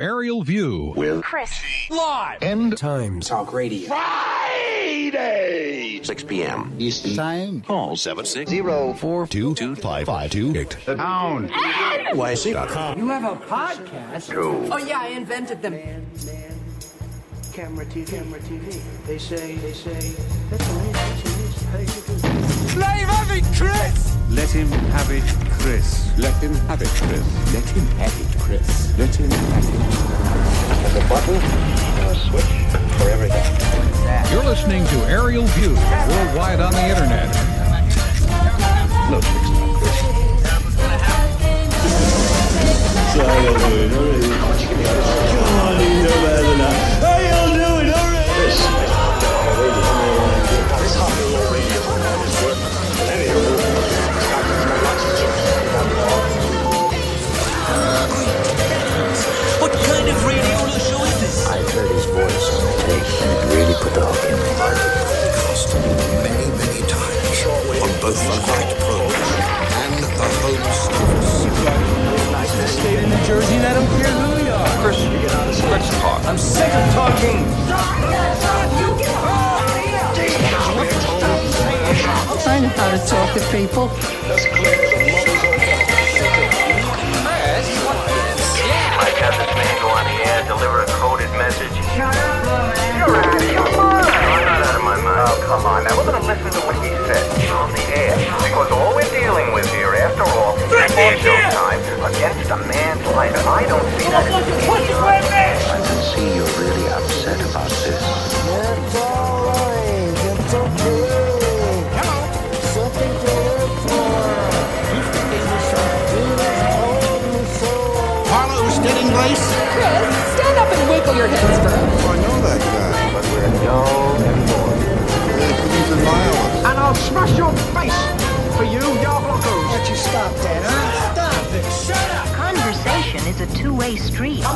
Aerial View with Chris. Live. End times. Talk radio. Friday. 6 p.m. Eastern time. Call 760 422 The town. YC.com. You have a podcast? Two. Oh, yeah, I invented them. man, man. Camera TV, camera TV. They say, they say, that's amazing, that's amazing. How you do? Play Rabbit Chris! Let him have it, Chris. Let him have it, Chris. Let him have it, Chris. Let him have it. There's a button and a switch for everything. You're listening to Aerial View, worldwide on the internet. No tricks about this. This is hot radio. This hot radio is kind of radio show is this? I heard his voice on the tape, and it really put the hook in me. many, many times on both the Light program and the home service. State of New Jersey, and I don't care who you are. Chris, let's talk. I'm sick of talking. I know how to talk to people. Let's clear the mothers of Mike has this man go on the air, deliver a coded message. Shut up, You're out of your mind. I'm not out of my mind. Oh, come on. Now, we're going to listen to what he said on the air. Because all we're dealing with here, after all, is audio time against a man's life. And I don't see that I can see you're really upset about this. A two-way street. I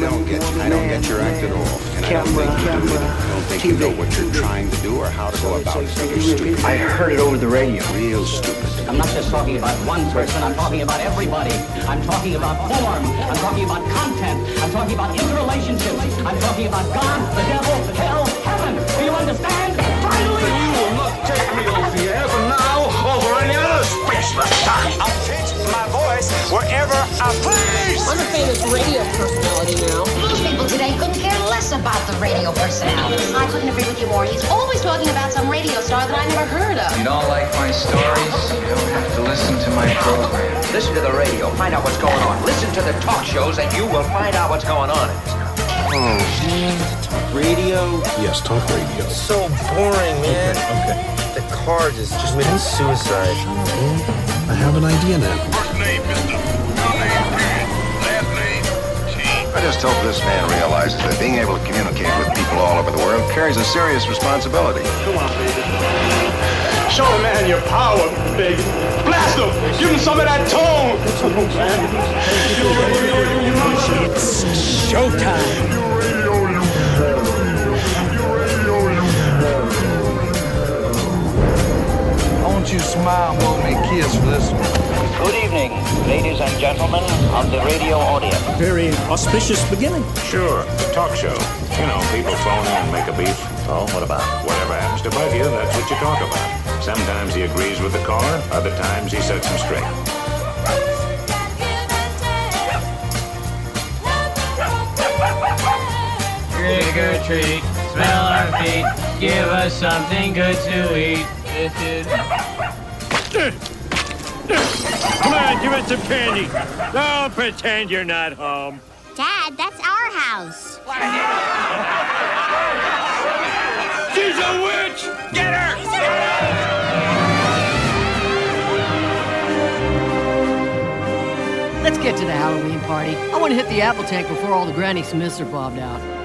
don't get I don't get your act at all. And I don't Camera, think you do camera, either. I don't think you know what you're trying to do or how to go about it. You're stupid. I heard it over the radio. Real stupid. I'm not just talking about one person, I'm talking about everybody. I'm talking about form. I'm talking about content. I'm talking about interrelationships. I'm talking about God, the devil, hell, heaven. Do you understand? Finally! You will not take me off the air for now over any other spaceless time. I'll pitch my voice wherever I please! I'm a famous radio personality now. Most people today couldn't care less about the radio personality. I couldn't agree with you more. He's always talking about some radio star that I never heard of. You don't like my stories? You don't have to listen to my program. Listen to the radio. Find out what's going on. Listen to the talk shows and you will find out what's going on. Oh radio? Yes, talk radio. So boring, man. Okay. okay. The car just, just committed suicide. I have an idea now. I just hope this man realizes that being able to communicate with people all over the world carries a serious responsibility. Come on, baby. Show the man your power, baby. Blast him. Give him some of that tone. It's showtime. Won't you smile, blow me kiss for this one? Good evening, ladies and gentlemen of the radio audience. Very auspicious beginning. Sure, talk show. You know, people phone in and make a beef. Oh, what about? Whatever happens to bug you, that's what you talk about. Sometimes he agrees with the caller, other times he sets him straight. Trick or treat, smell our feet, give us something good to eat. This is... Come on, give us some candy. Don't pretend you're not home. Dad, that's our house. She's a witch! Get her! Let's get to the Halloween party. I want to hit the apple tank before all the Granny Smiths are bobbed out.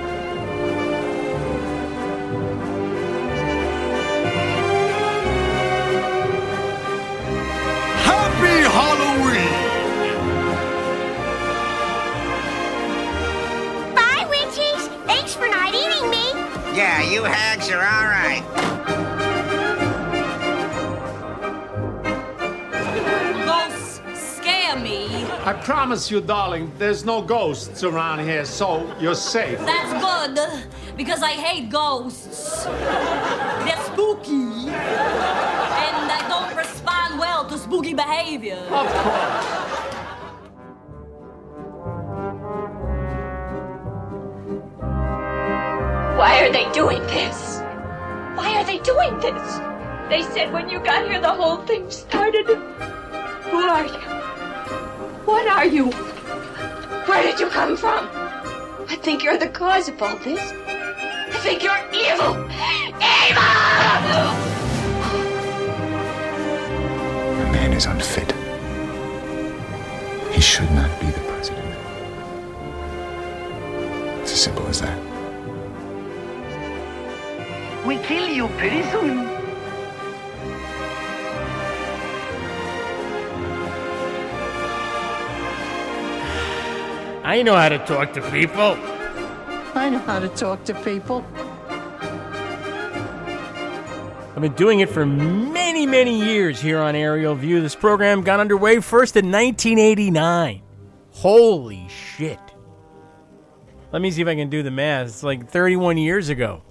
Yeah, you hags are all right. Los scare me. I promise you, darling, there's no ghosts around here, so you're safe. That's good, because I hate ghosts. They're spooky. And I don't respond well to spooky behavior. Of course. Why are they doing this? Why are they doing this? They said when you got here the whole thing started. Who are you? What are you? Where did you come from? I think you're the cause of all this. I think you're evil! Evil! The man is unfit. Pretty soon. I know how to talk to people. I know how to talk to people. I've been doing it for many, many years here on Aerial View. This program got underway first in 1989. Holy shit. Let me see if I can do the math. It's like 31 years ago.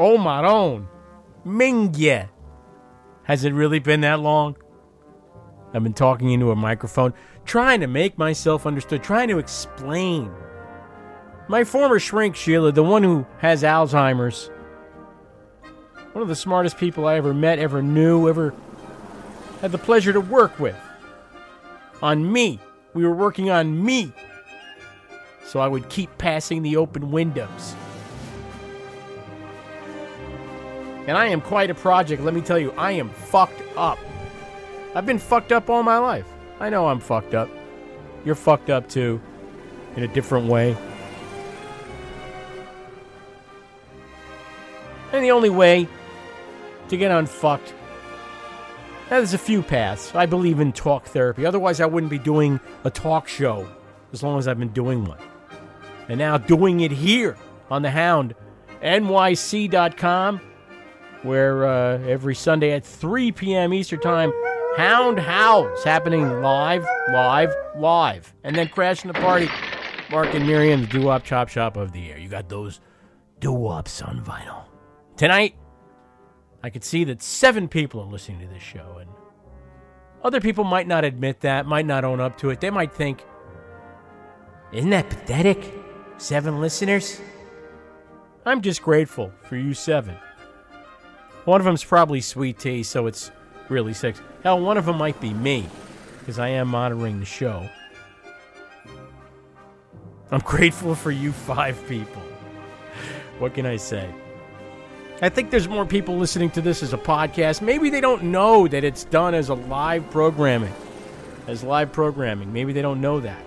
Oh, Maron. Mingye. Has it really been that long? I've been talking into a microphone, trying to make myself understood, trying to explain. My former shrink, Sheila, the one who has Alzheimer's, one of the smartest people I ever met, ever knew, ever had the pleasure to work with. On me. We were working on me. So I would keep passing the open windows. And I am quite a project, let me tell you. I am fucked up. I've been fucked up all my life. I know I'm fucked up. You're fucked up too, in a different way. And the only way to get unfucked, there's a few paths. I believe in talk therapy. Otherwise, I wouldn't be doing a talk show as long as I've been doing one. And now doing it here on the Hound, NYC.com, where uh, every Sunday at 3 p.m. Eastern Time, Hound Howls happening live, live, live. And then crashing the party, Mark and Miriam, the doo wop chop shop of the air. You got those doo wops on vinyl. Tonight, I could see that seven people are listening to this show, and other people might not admit that, might not own up to it. They might think, Isn't that pathetic? Seven listeners? I'm just grateful for you seven. One of them's probably Sweet Tea, so it's really six. Hell, one of them might be me, because I am monitoring the show. I'm grateful for you five people. What can I say? I think there's more people listening to this as a podcast. Maybe they don't know that it's done as a live programming, as live programming. Maybe they don't know that.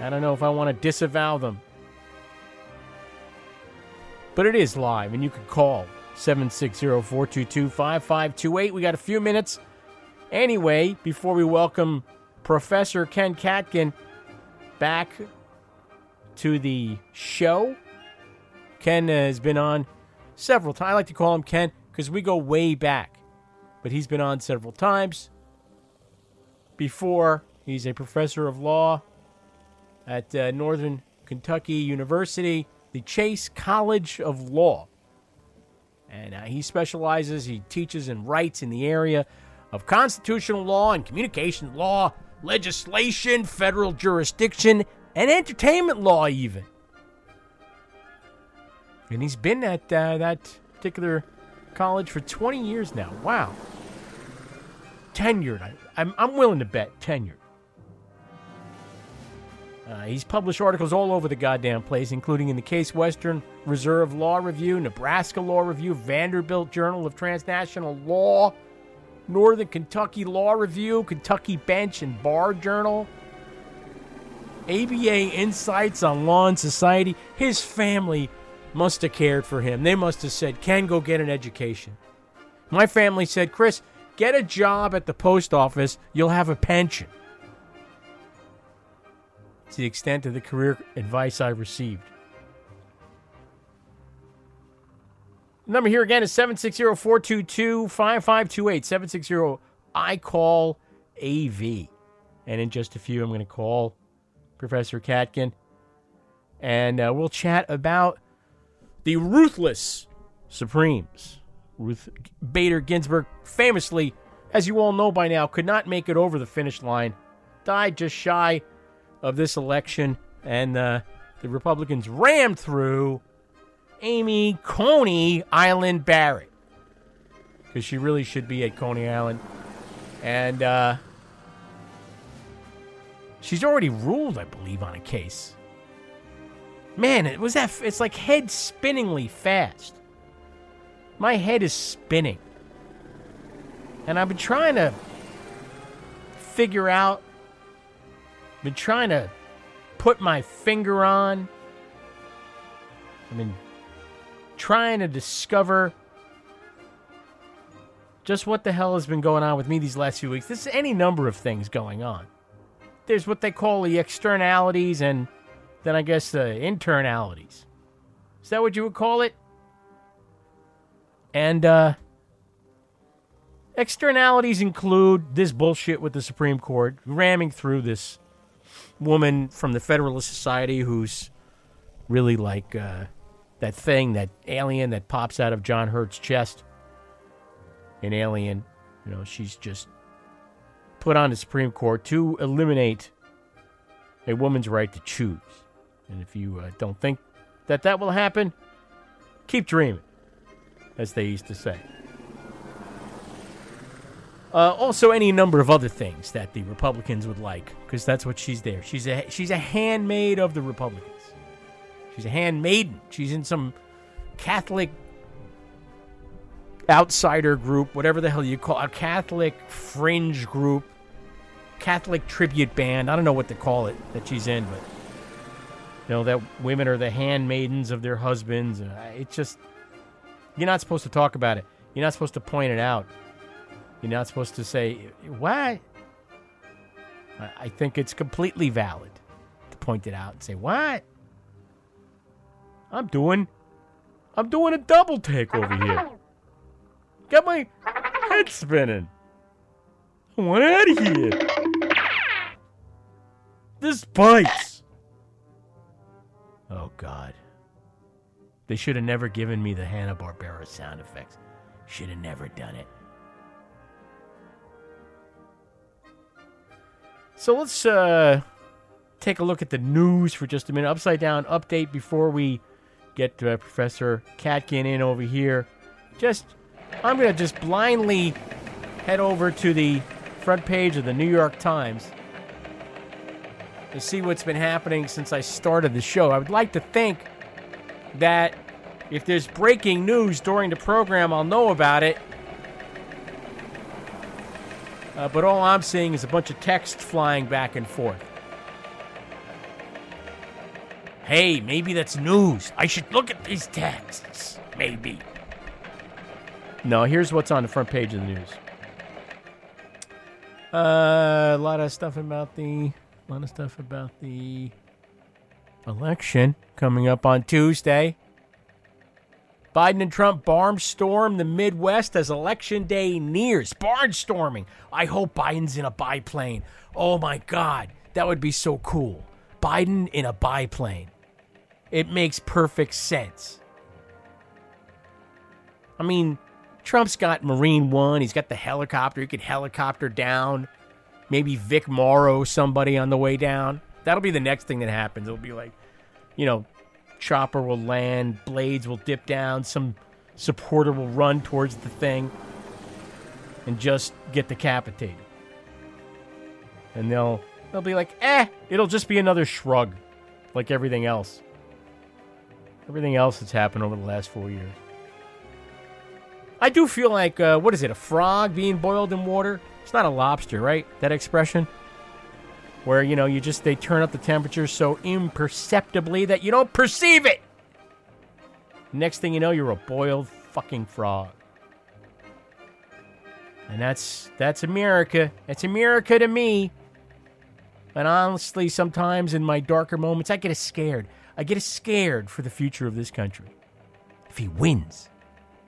I don't know if I want to disavow them. But it is live, and you can call 760 422 5528. We got a few minutes. Anyway, before we welcome Professor Ken Katkin back to the show, Ken has been on several times. I like to call him Ken because we go way back, but he's been on several times. Before, he's a professor of law at uh, Northern Kentucky University, the Chase College of Law. And uh, he specializes, he teaches and writes in the area of constitutional law and communication law, legislation, federal jurisdiction, and entertainment law, even. And he's been at uh, that particular college for 20 years now. Wow. Tenured. I, I'm, I'm willing to bet tenured. Uh, he's published articles all over the goddamn place, including in the Case Western Reserve Law Review, Nebraska Law Review, Vanderbilt Journal of Transnational Law, Northern Kentucky Law Review, Kentucky Bench and Bar Journal, ABA Insights on Law and Society. His family must have cared for him. They must have said, Ken, go get an education. My family said, Chris, get a job at the post office. You'll have a pension. It's the extent of the career advice I received. The Number here again is 760 422 5528. 760 I call AV. And in just a few, I'm going to call Professor Katkin and uh, we'll chat about the ruthless Supremes. Ruth Bader Ginsburg, famously, as you all know by now, could not make it over the finish line, died just shy of this election, and uh, the Republicans rammed through Amy Coney Island Barrett because she really should be at Coney Island, and uh, she's already ruled, I believe, on a case. Man, it was that. It's like head spinningly fast. My head is spinning, and I've been trying to figure out. Been trying to put my finger on. I've been trying to discover just what the hell has been going on with me these last few weeks. There's any number of things going on. There's what they call the externalities and then I guess the internalities. Is that what you would call it? And uh, externalities include this bullshit with the Supreme Court ramming through this woman from the Federalist Society who's really like uh, that thing, that alien that pops out of John Hurt's chest. An alien. You know, she's just put on the Supreme Court to eliminate a woman's right to choose. And if you uh, don't think that that will happen, keep dreaming, as they used to say. Uh, also, any number of other things that the Republicans would like, because that's what she's there. She's a she's a handmaid of the Republicans. She's a handmaiden. She's in some Catholic outsider group, whatever the hell you call it, a Catholic fringe group, Catholic tribute band. I don't know what to call it that she's in, but you know that women are the handmaidens of their husbands. And it's just you're not supposed to talk about it. You're not supposed to point it out. You're not supposed to say what. I think it's completely valid to point it out and say what. I'm doing, I'm doing a double take over here. Got my head spinning. I want out of here. This bites. Oh, God. They should have never given me the Hanna-Barbera sound effects. Should have never done it. So let's uh, take a look at the news for just a minute. Upside down update before we get uh, Professor Katkin in over here. Just, I'm going to just blindly head over to the front page of the New York Times to see what's been happening since I started the show. I would like to think that if there's breaking news during the program, I'll know about it. Uh, but all I'm seeing is a bunch of text flying back and forth. Hey, maybe that's news. I should look at these texts. Maybe. No, here's what's on the front page of the news. Uh, a lot of stuff about the a lot of stuff about the election coming up on Tuesday. Biden and Trump barnstorm the Midwest as election day nears. Barnstorming. I hope Biden's in a biplane. Oh my God, that would be so cool. Biden in a biplane. It makes perfect sense. I mean, Trump's got Marine One. He's got the helicopter. He could helicopter down. Maybe Vic Morrow, somebody on the way down. That'll be the next thing that happens. It'll be like, you know, chopper will land, blades will dip down, some supporter will run towards the thing and just get decapitated. And they'll they'll be like, eh, it'll just be another shrug, like everything else. Everything else that's happened over the last four years. I do feel like, uh, what is it, a frog being boiled in water? It's not a lobster, right? That expression? Where, you know, you just, they turn up the temperature so imperceptibly that you don't perceive it. Next thing you know, you're a boiled fucking frog. And that's that's America. That's America to me. And honestly, sometimes in my darker moments, I get scared. I get scared for the future of this country. If he wins,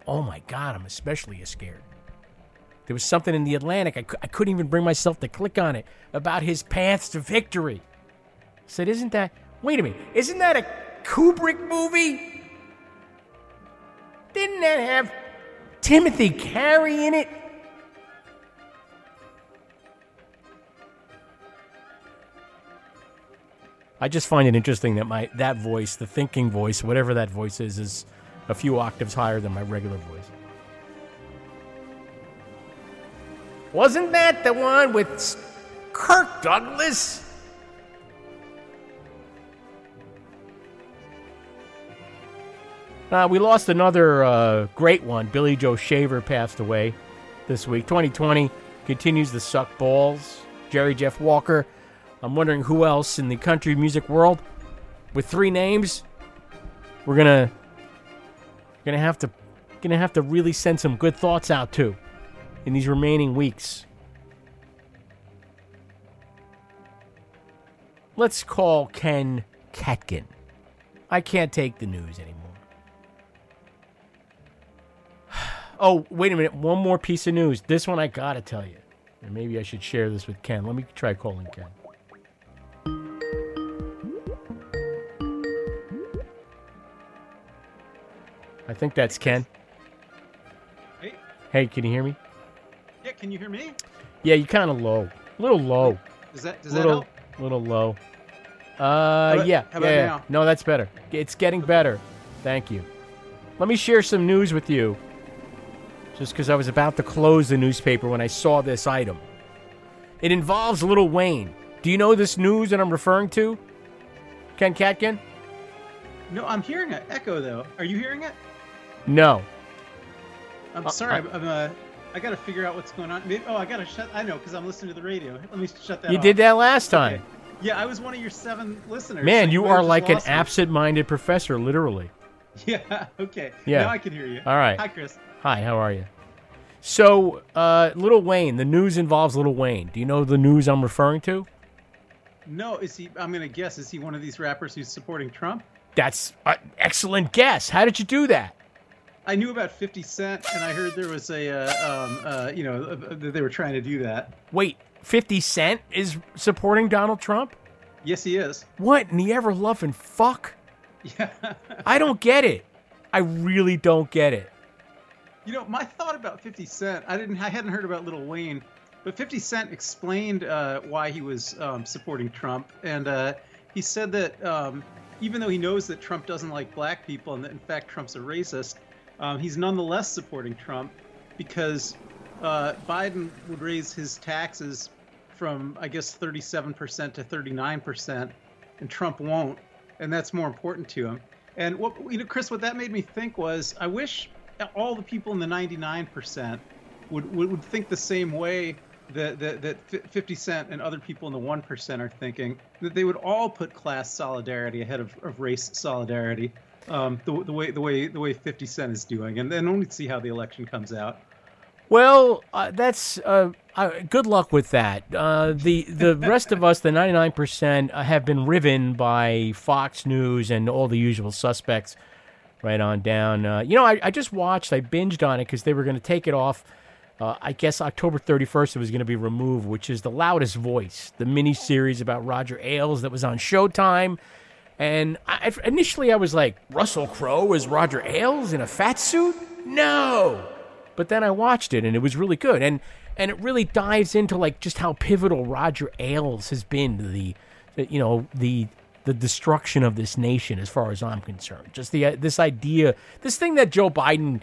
oh my God, I'm especially scared. There was something in the Atlantic. I, I couldn't even bring myself to click on it about his paths to victory. I said, Isn't that. Wait a minute. Isn't that a Kubrick movie? Didn't that have Timothy Carey in it? I just find it interesting that my that voice, the thinking voice, whatever that voice is, is a few octaves higher than my regular voice. Wasn't that the one with Kirk Douglas? Uh, we lost another uh, great one. Billy Joe Shaver passed away this week. 2020 continues to suck balls. Jerry Jeff Walker. I'm wondering who else in the country music world with three names. We're gonna gonna have to gonna have to really send some good thoughts out to in these remaining weeks. Let's call Ken Katkin. I can't take the news anymore. Oh, wait a minute. One more piece of news. This one I gotta tell you. And maybe I should share this with Ken. Let me try calling Ken. I think that's Ken. Hey, Hey, can you hear me? Yeah, can you hear me? Yeah, you kind of low. A little low. Does that does that little, help? little low. Uh, about- yeah. how about yeah? No, that's better. It's getting better. Thank you. Let me share some news with you. Just because I was about to close the newspaper when I saw this item. It involves Lil Wayne. Do you know this news that I'm referring to? Ken Katkin? No, I'm hearing an echo though. Are you hearing it? No. I'm Uh, sorry. I- I'm, I'm uh, I gotta figure out what's going on. Maybe, oh, I gotta shut. I know because I'm listening to the radio. Let me shut that. You off. did that last time. Okay. Yeah, I was one of your seven listeners. Man, you are like an absent-minded professor, literally. Yeah. Okay. Yeah. Now I can hear you. All right. Hi, Chris. Hi, how are you? So, uh, Lil Wayne, the news involves Lil Wayne. Do you know the news I'm referring to? No, is he? I'm gonna guess. Is he one of these rappers who's supporting Trump? That's an excellent guess. How did you do that? I knew about 50 Cent, and I heard there was a, uh, um, uh, you know, uh, uh, that they were trying to do that. Wait, 50 Cent is supporting Donald Trump? Yes, he is. What in the ever loving fuck? Yeah. I don't get it. I really don't get it. You know, my thought about 50 Cent, I didn't, I hadn't heard about Lil Wayne, but 50 Cent explained uh, why he was um, supporting Trump, and uh, he said that um, even though he knows that Trump doesn't like black people and that in fact Trump's a racist, um, he's nonetheless supporting Trump because uh, Biden would raise his taxes from I guess 37% to 39%, and Trump won't, and that's more important to him. And what you know, Chris, what that made me think was, I wish all the people in the 99% would would, would think the same way that, that that 50 Cent and other people in the 1% are thinking. That they would all put class solidarity ahead of, of race solidarity. Um, the, the way the way the way 50 Cent is doing, and then only see how the election comes out. Well, uh, that's uh, uh, good luck with that. Uh, the the rest of us, the ninety nine percent, uh, have been riven by Fox News and all the usual suspects, right on down. Uh, you know, I, I just watched. I binged on it because they were going to take it off. Uh, I guess October thirty first it was going to be removed, which is the loudest voice, the mini series about Roger Ailes that was on Showtime. And I, initially, I was like, Russell Crowe is Roger Ailes in a fat suit? No. But then I watched it, and it was really good. And and it really dives into like just how pivotal Roger Ailes has been to the, you know the the destruction of this nation, as far as I'm concerned. Just the uh, this idea, this thing that Joe Biden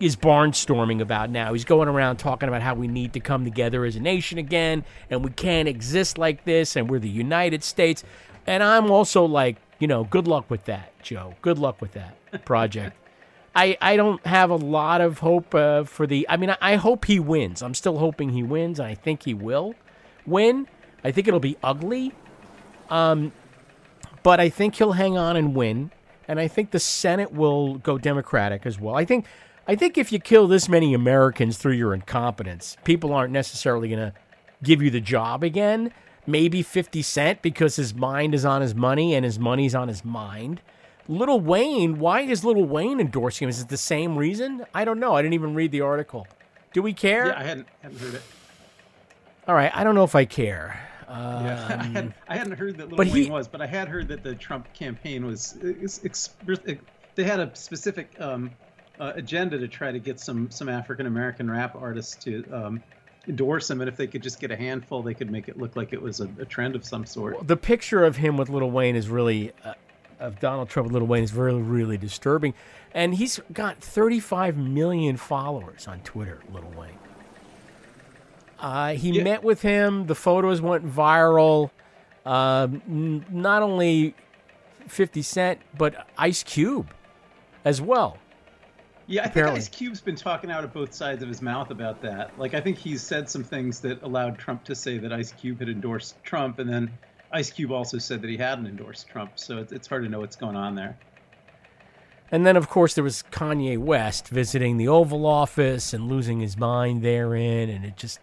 is barnstorming about now. He's going around talking about how we need to come together as a nation again, and we can't exist like this, and we're the United States. And I'm also like, you know, good luck with that, Joe. Good luck with that project. I, I don't have a lot of hope uh, for the. I mean, I, I hope he wins. I'm still hoping he wins, and I think he will win. I think it'll be ugly, um, but I think he'll hang on and win. And I think the Senate will go Democratic as well. I think, I think if you kill this many Americans through your incompetence, people aren't necessarily going to give you the job again. Maybe 50 Cent because his mind is on his money and his money's on his mind. Lil Wayne, why is Lil Wayne endorsing him? Is it the same reason? I don't know. I didn't even read the article. Do we care? Yeah, I hadn't hadn't heard it. All right, I don't know if I care. Um, Yeah, I, hadn't, I hadn't heard that Lil Wayne he- was, but I had heard that the Trump campaign was. It's, it's, they had a specific um, uh, agenda to try to get some some African American rap artists to um, endorse him, and if they could just get a handful, they could make it look like it was a, a trend of some sort. the picture of him with Lil Wayne is really uh, of Donald Trump with Lil Wayne is really really disturbing, and he's got 35 million followers on Twitter. Lil Wayne. Uh, he met with him. The photos went viral. Um, n- not only 50 Cent, but Ice Cube as well. Yeah, I think Ice Cube's been talking out of both sides of his mouth about that. Like, I think he's said some things that allowed Trump to say that Ice Cube had endorsed Trump, and then Ice Cube also said that he hadn't endorsed Trump. So it's, it's hard to know what's going on there. And then, of course, there was Kanye West visiting the Oval Office and losing his mind therein, and it just.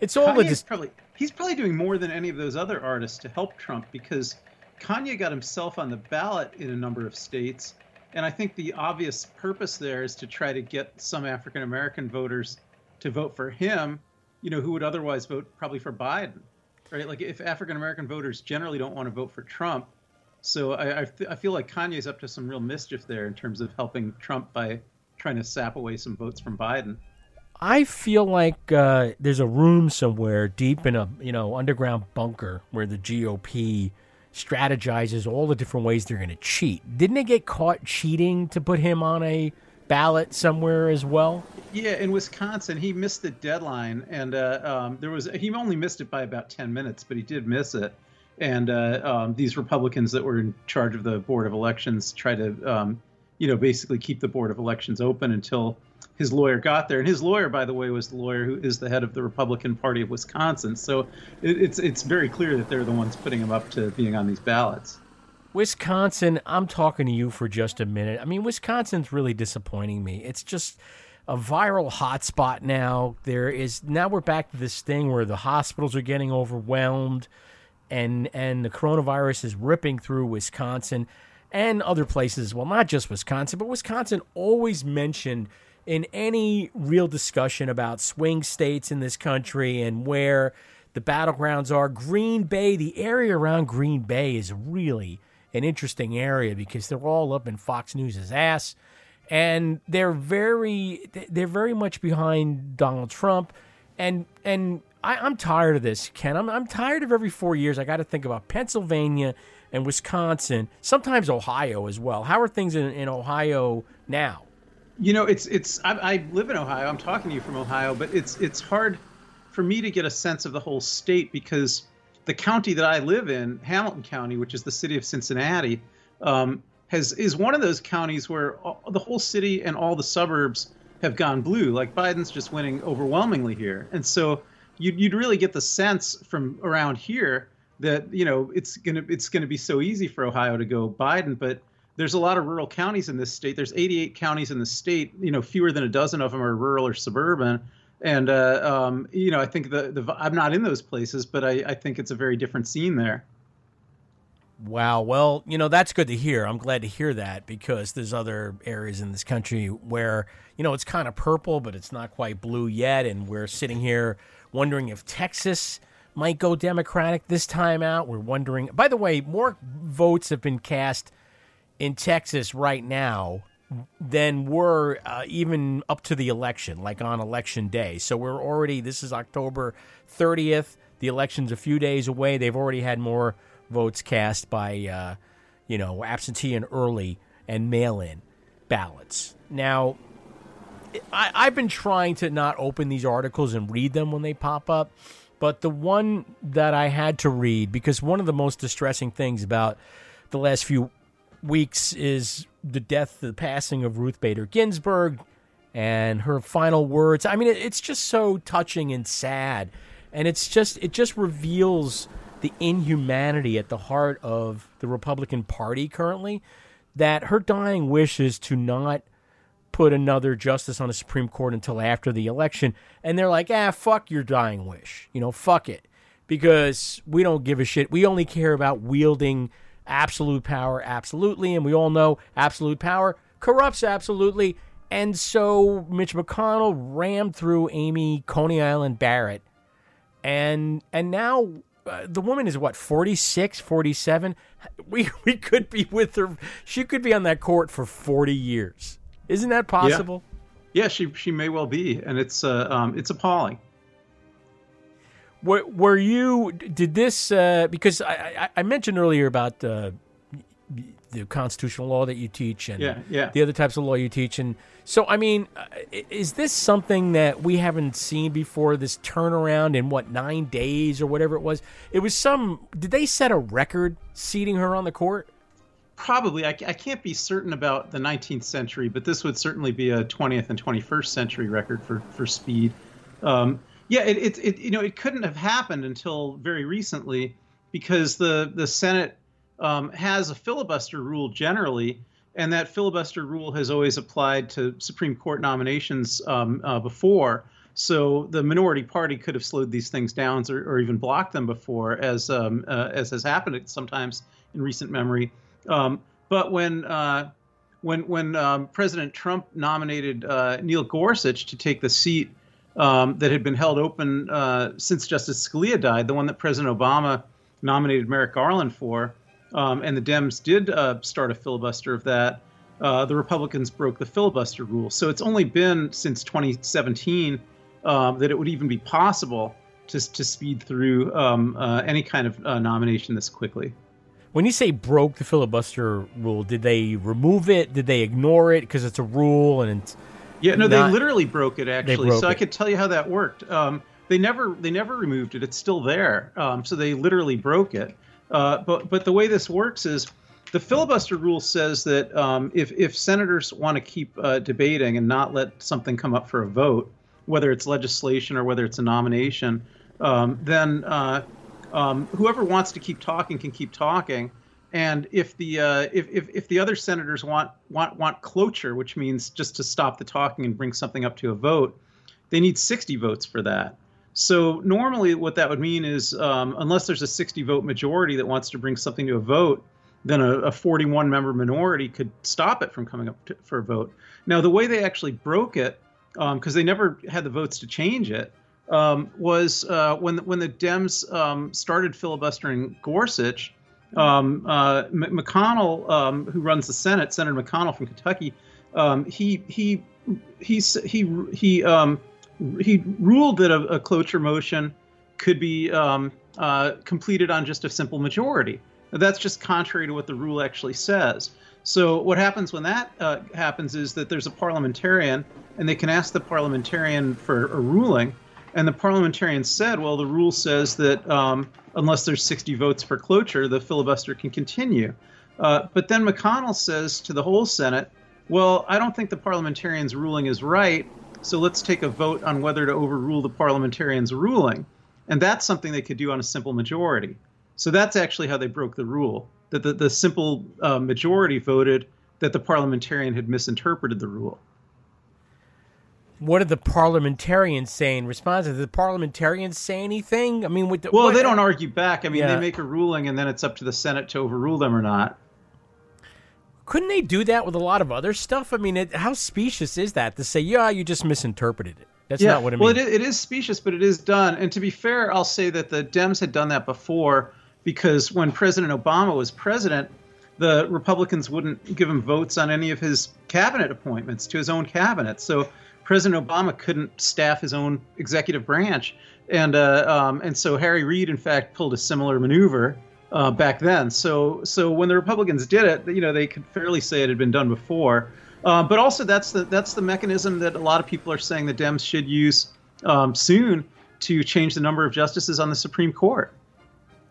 It's all a dis- probably he's probably doing more than any of those other artists to help Trump because Kanye got himself on the ballot in a number of states, and I think the obvious purpose there is to try to get some African American voters to vote for him, you know, who would otherwise vote probably for Biden, right? Like if African American voters generally don't want to vote for Trump, so I I, I feel like Kanye's up to some real mischief there in terms of helping Trump by trying to sap away some votes from Biden. I feel like uh, there's a room somewhere deep in a you know underground bunker where the GOP strategizes all the different ways they're going to cheat. Didn't they get caught cheating to put him on a ballot somewhere as well? Yeah, in Wisconsin, he missed the deadline, and uh, um, there was he only missed it by about ten minutes, but he did miss it. And uh, um, these Republicans that were in charge of the board of elections tried to, um, you know, basically keep the board of elections open until his lawyer got there. And his lawyer, by the way, was the lawyer who is the head of the Republican Party of Wisconsin. So it, it's it's very clear that they're the ones putting him up to being on these ballots. Wisconsin, I'm talking to you for just a minute. I mean, Wisconsin's really disappointing me. It's just a viral hotspot now. There is now we're back to this thing where the hospitals are getting overwhelmed and and the coronavirus is ripping through Wisconsin and other places. Well, not just Wisconsin, but Wisconsin always mentioned in any real discussion about swing states in this country and where the battlegrounds are. Green Bay, the area around Green Bay is really an interesting area because they're all up in Fox News's ass and they're very they're very much behind Donald Trump and and I, I'm tired of this, Ken. I'm I'm tired of every four years I got to think about Pennsylvania and Wisconsin, sometimes Ohio as well. How are things in, in Ohio now? You know, it's it's. I, I live in Ohio. I'm talking to you from Ohio, but it's it's hard for me to get a sense of the whole state because the county that I live in, Hamilton County, which is the city of Cincinnati, um, has is one of those counties where all, the whole city and all the suburbs have gone blue. Like Biden's just winning overwhelmingly here, and so you'd you'd really get the sense from around here that you know it's gonna it's gonna be so easy for Ohio to go Biden, but there's a lot of rural counties in this state. There's 88 counties in the state. You know, fewer than a dozen of them are rural or suburban. And uh, um, you know, I think the, the I'm not in those places, but I, I think it's a very different scene there. Wow. Well, you know, that's good to hear. I'm glad to hear that because there's other areas in this country where, you know, it's kind of purple, but it's not quite blue yet. And we're sitting here wondering if Texas might go Democratic this time out. We're wondering, by the way, more votes have been cast in Texas right now than were uh, even up to the election, like on election day. So we're already, this is October 30th. The election's a few days away. They've already had more votes cast by, uh, you know, absentee and early and mail in ballots. Now, I, I've been trying to not open these articles and read them when they pop up, but the one that I had to read, because one of the most distressing things about the last few weeks is the death, the passing of Ruth Bader Ginsburg and her final words. I mean, it's just so touching and sad. And it's just, it just reveals the inhumanity at the heart of the Republican Party currently that her dying wish is to not put another justice on the Supreme Court until after the election. And they're like, ah, fuck your dying wish. You know, fuck it. Because we don't give a shit. We only care about wielding absolute power absolutely. And we all know absolute power corrupts absolutely. And so Mitch McConnell rammed through Amy Coney Island Barrett. And and now uh, the woman is what 46, 47. We we could be with her. She could be on that court for 40 years. Isn't that possible? Yeah, she she may well be, and it's uh, um, it's appalling. Were, were you did this uh, because I, I, I mentioned earlier about uh, the constitutional law that you teach and Yeah, yeah. the other types of law you teach and so I mean uh, is this something that we haven't seen before this turnaround in what nine days or whatever it was it was some did they set a record seating her on the court Probably, I, I can't be certain about the 19th century, but this would certainly be a 20th and 21st century record for for speed. Um, yeah, it, it, it you know it couldn't have happened until very recently because the the Senate um, has a filibuster rule generally, and that filibuster rule has always applied to Supreme Court nominations um, uh, before. So the minority party could have slowed these things down or, or even blocked them before, as um, uh, as has happened sometimes in recent memory. Um, but when uh, when when um, President Trump nominated uh, Neil Gorsuch to take the seat um, that had been held open uh, since Justice Scalia died, the one that President Obama nominated Merrick Garland for, um, and the Dems did uh, start a filibuster of that. Uh, the Republicans broke the filibuster rule. So it's only been since 2017 um, that it would even be possible to, to speed through um, uh, any kind of uh, nomination this quickly. when you say broke the filibuster rule did they remove it did they ignore it because it's a rule and it's Yeah, no, not- they literally broke it actually. broke so I could tell you how that worked. Um, they never they never removed it. It's still there. Um, so they literally broke it. Uh, but but the way this works is the filibuster rule says that um, if if senators want to keep uh, debating and not let something come up for a vote, whether it's legislation or whether it's a nomination, um, then uh, um, whoever wants to keep talking can keep talking. And if the uh, if, if if the other senators want want want cloture, which means just to stop the talking and bring something up to a vote, they need 60 votes for that. So normally, what that would mean is, um, unless there's a 60 vote majority that wants to bring something to a vote, then a, a 41 member minority could stop it from coming up to, for a vote. Now, the way they actually broke it, because they never had the votes to change it, um, was uh, when when the Dems um, started filibustering Gorsuch. Um, uh, McConnell, um, who runs the Senate, Senator McConnell from Kentucky, um, he he he he he um, he ruled that a, a cloture motion could be um, uh, completed on just a simple majority. That's just contrary to what the rule actually says. So what happens when that uh, happens is that there's a parliamentarian, and they can ask the parliamentarian for a ruling, and the parliamentarian said, well, the rule says that um, unless there's 60 votes for cloture, the filibuster can continue. Uh, but then McConnell says to the whole Senate, well, I don't think the parliamentarian's ruling is right, so let's take a vote on whether to overrule the parliamentarian's ruling. And that's something they could do on a simple majority. So that's actually how they broke the rule. That the, the simple uh, majority voted that the parliamentarian had misinterpreted the rule. What did the parliamentarians say in response did the parliamentarians say anything i mean with the, Well, what- they don't argue back. I mean, Yeah. they make a ruling, and then it's up to the Senate to overrule them or not. couldn't they do that with a lot of other stuff i mean it, how specious is that to say yeah you just misinterpreted it that's yeah. not what i mean Well, it it is specious, but it is done. And to be fair, I'll say that the Dems had done that before because when President Obama was president, the Republicans wouldn't give him votes on any of his cabinet appointments to his own cabinet. So President Obama couldn't staff his own executive branch, and uh, um, and so Harry Reid, in fact, pulled a similar maneuver uh, back then. So so when the Republicans did it, you know, they could fairly say it had been done before. Uh, but also that's the that's the mechanism that a lot of people are saying the Dems should use um, soon to change the number of justices on the Supreme Court.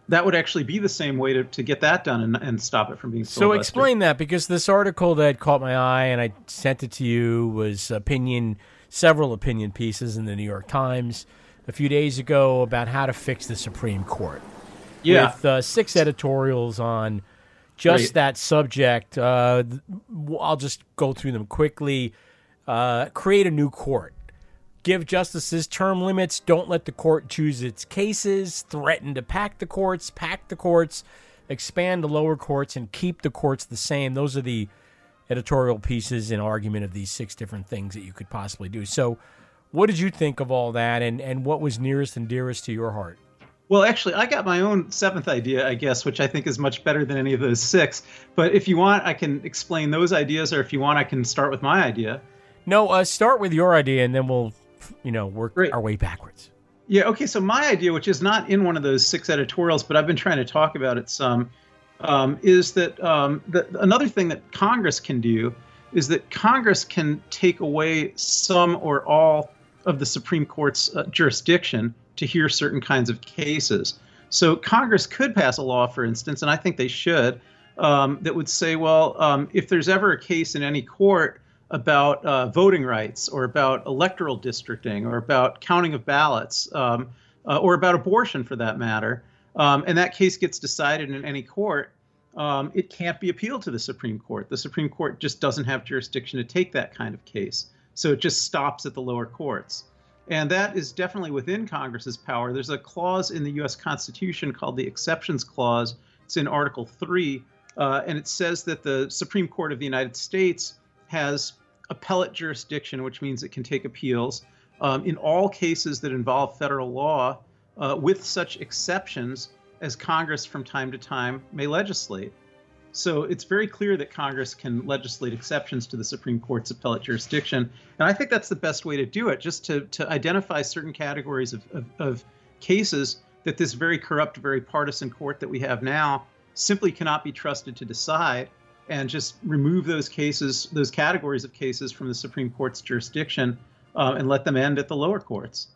That would actually be the same way to, to get that done and, and stop it from being So explain that because this article that caught my eye and I sent it to you was opinion, several opinion pieces in the New York Times a few days ago about how to fix the Supreme Court. Yeah. with uh, six editorials on just Right. that subject. Uh, I'll just go through them quickly. Uh, create a new court. Give justices term limits. Don't let the court choose its cases. Threaten to pack the courts. Pack the courts. Expand the lower courts and keep the courts the same. Those are the editorial pieces and argument of these six different things that you could possibly do. So, what did you think of all that, and and what was nearest and dearest to your heart? Well, actually, I got my own seventh idea, I guess, which I think is much better than any of those six. But if you want, I can explain those ideas, or if you want, I can start with my idea. No, uh, start with your idea, and then we'll, you know, work our way backwards. Yeah. Okay. So my idea, which is not in one of those six editorials, but I've been trying to talk about it some, um, is that um, the, another thing that Congress can do is that Congress can take away some or all of the Supreme Court's uh, jurisdiction to hear certain kinds of cases. So Congress could pass a law, for instance, and I think they should, um, that would say, well, um, if there's ever a case in any court about uh, voting rights or about electoral districting or about counting of ballots um, uh, or about abortion for that matter, um, and that case gets decided in any court, um, it can't be appealed to the Supreme Court. The Supreme Court just doesn't have jurisdiction to take that kind of case. So it just stops at the lower courts. And that is definitely within Congress's power. There's a clause in the U.S. Constitution called the Exceptions Clause. It's in Article 3, uh, and it says that the Supreme Court of the United States has appellate jurisdiction, which means it can take appeals um, in all cases that involve federal law, uh, with such exceptions as Congress from time to time may legislate. So it's very clear that Congress can legislate exceptions to the Supreme Court's appellate jurisdiction. And I think that's the best way to do it, just to, to identify certain categories of, of, of cases that this very corrupt, very partisan court that we have now simply cannot be trusted to decide and just remove those cases, those categories of cases from the Supreme Court's jurisdiction uh, and let them end at the lower courts.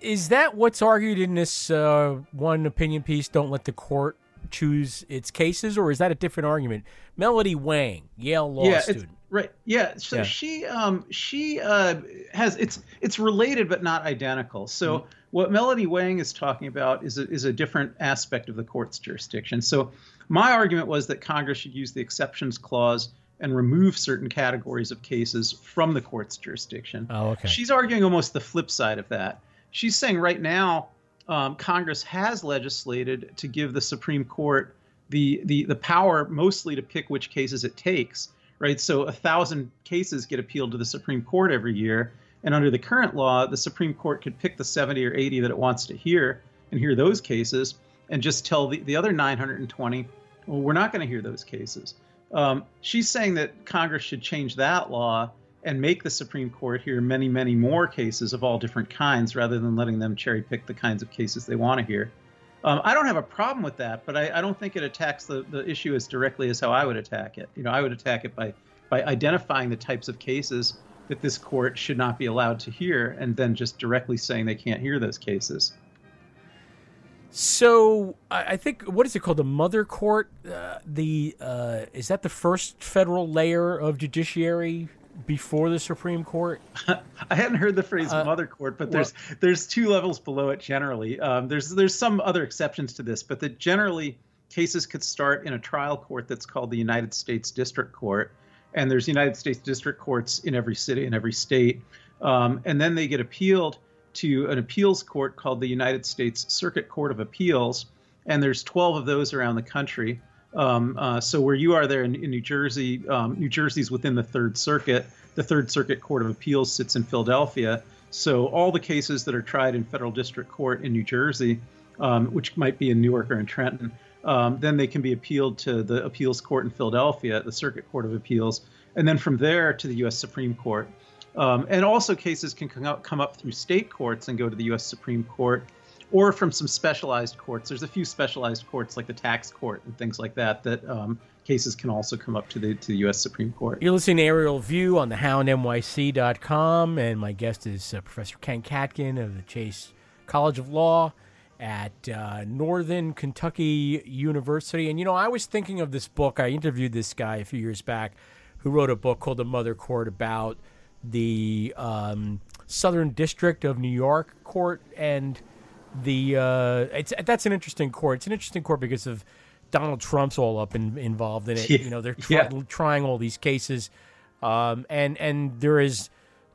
Is that what's argued in this uh, one opinion piece? Don't let the court choose its cases, or is that a different argument? Melody Wang, Yale law yeah, student. Right. Yeah. So Yeah. she um she uh has it's it's related but not identical. So Mm-hmm. what Melody Wang is talking about is a, is a different aspect of the court's jurisdiction. So my argument was that Congress should use the exceptions clause and remove certain categories of cases from the court's jurisdiction. Oh, okay. She's arguing almost the flip side of that. She's saying right now um, Congress has legislated to give the Supreme Court the, the the power mostly to pick which cases it takes. Right, so a thousand cases get appealed to the Supreme Court every year, and under the current law, the Supreme Court could pick the 70 or 80 that it wants to hear and hear those cases, and just tell the, the other 920, well, we're not going to hear those cases. Um, she's saying that Congress should change that law and make the Supreme Court hear many, many more cases of all different kinds rather than letting them cherry pick the kinds of cases they want to hear. Um, I don't have a problem with that, but I, I don't think it attacks the, the issue as directly as how I would attack it. You know, I would attack it by by identifying the types of cases that this court should not be allowed to hear, and then just directly saying they can't hear those cases. So I think what is it called? The mother court. Uh, the uh, is that the first federal layer of judiciary before the Supreme Court? I hadn't heard the phrase Uh, mother court, but well- there's there's two levels below it generally. Um, there's there's some other exceptions to this, but that generally cases could start in a trial court that's called the United States District Court, and there's United States District Courts in every city in every state, um, and then they get appealed to an appeals court called the United States Circuit Court of Appeals, and there's 12 of those around the country. Um, uh, so where you are there in, in New Jersey, um, New Jersey's within the Third Circuit. The Third Circuit Court of Appeals sits in Philadelphia. So all the cases that are tried in federal district court in New Jersey, um, which might be in Newark or in Trenton, um, then they can be appealed to the appeals court in Philadelphia, the Circuit Court of Appeals, and then from there to the U.S. Supreme Court. Um, and also cases can come up, come up through state courts and go to the U.S. Supreme Court, or from some specialized courts. There's a few specialized courts like the tax court and things like that that um, cases can also come up to the to the U.S. Supreme Court. You're listening to Aerial View on the thehoundnyc.com, and my guest is uh, Professor Ken Katkin of the Chase College of Law at uh, Northern Kentucky University. And you know, I was thinking of this book. I interviewed this guy a few years back who wrote a book called The Mother Court about the um, Southern District of New York Court and the uh, it's that's an interesting court. It's an interesting court because of Donald Trump's all up in, involved in it. Yeah. You know, they're try, Yeah. trying all these cases, um, and and there is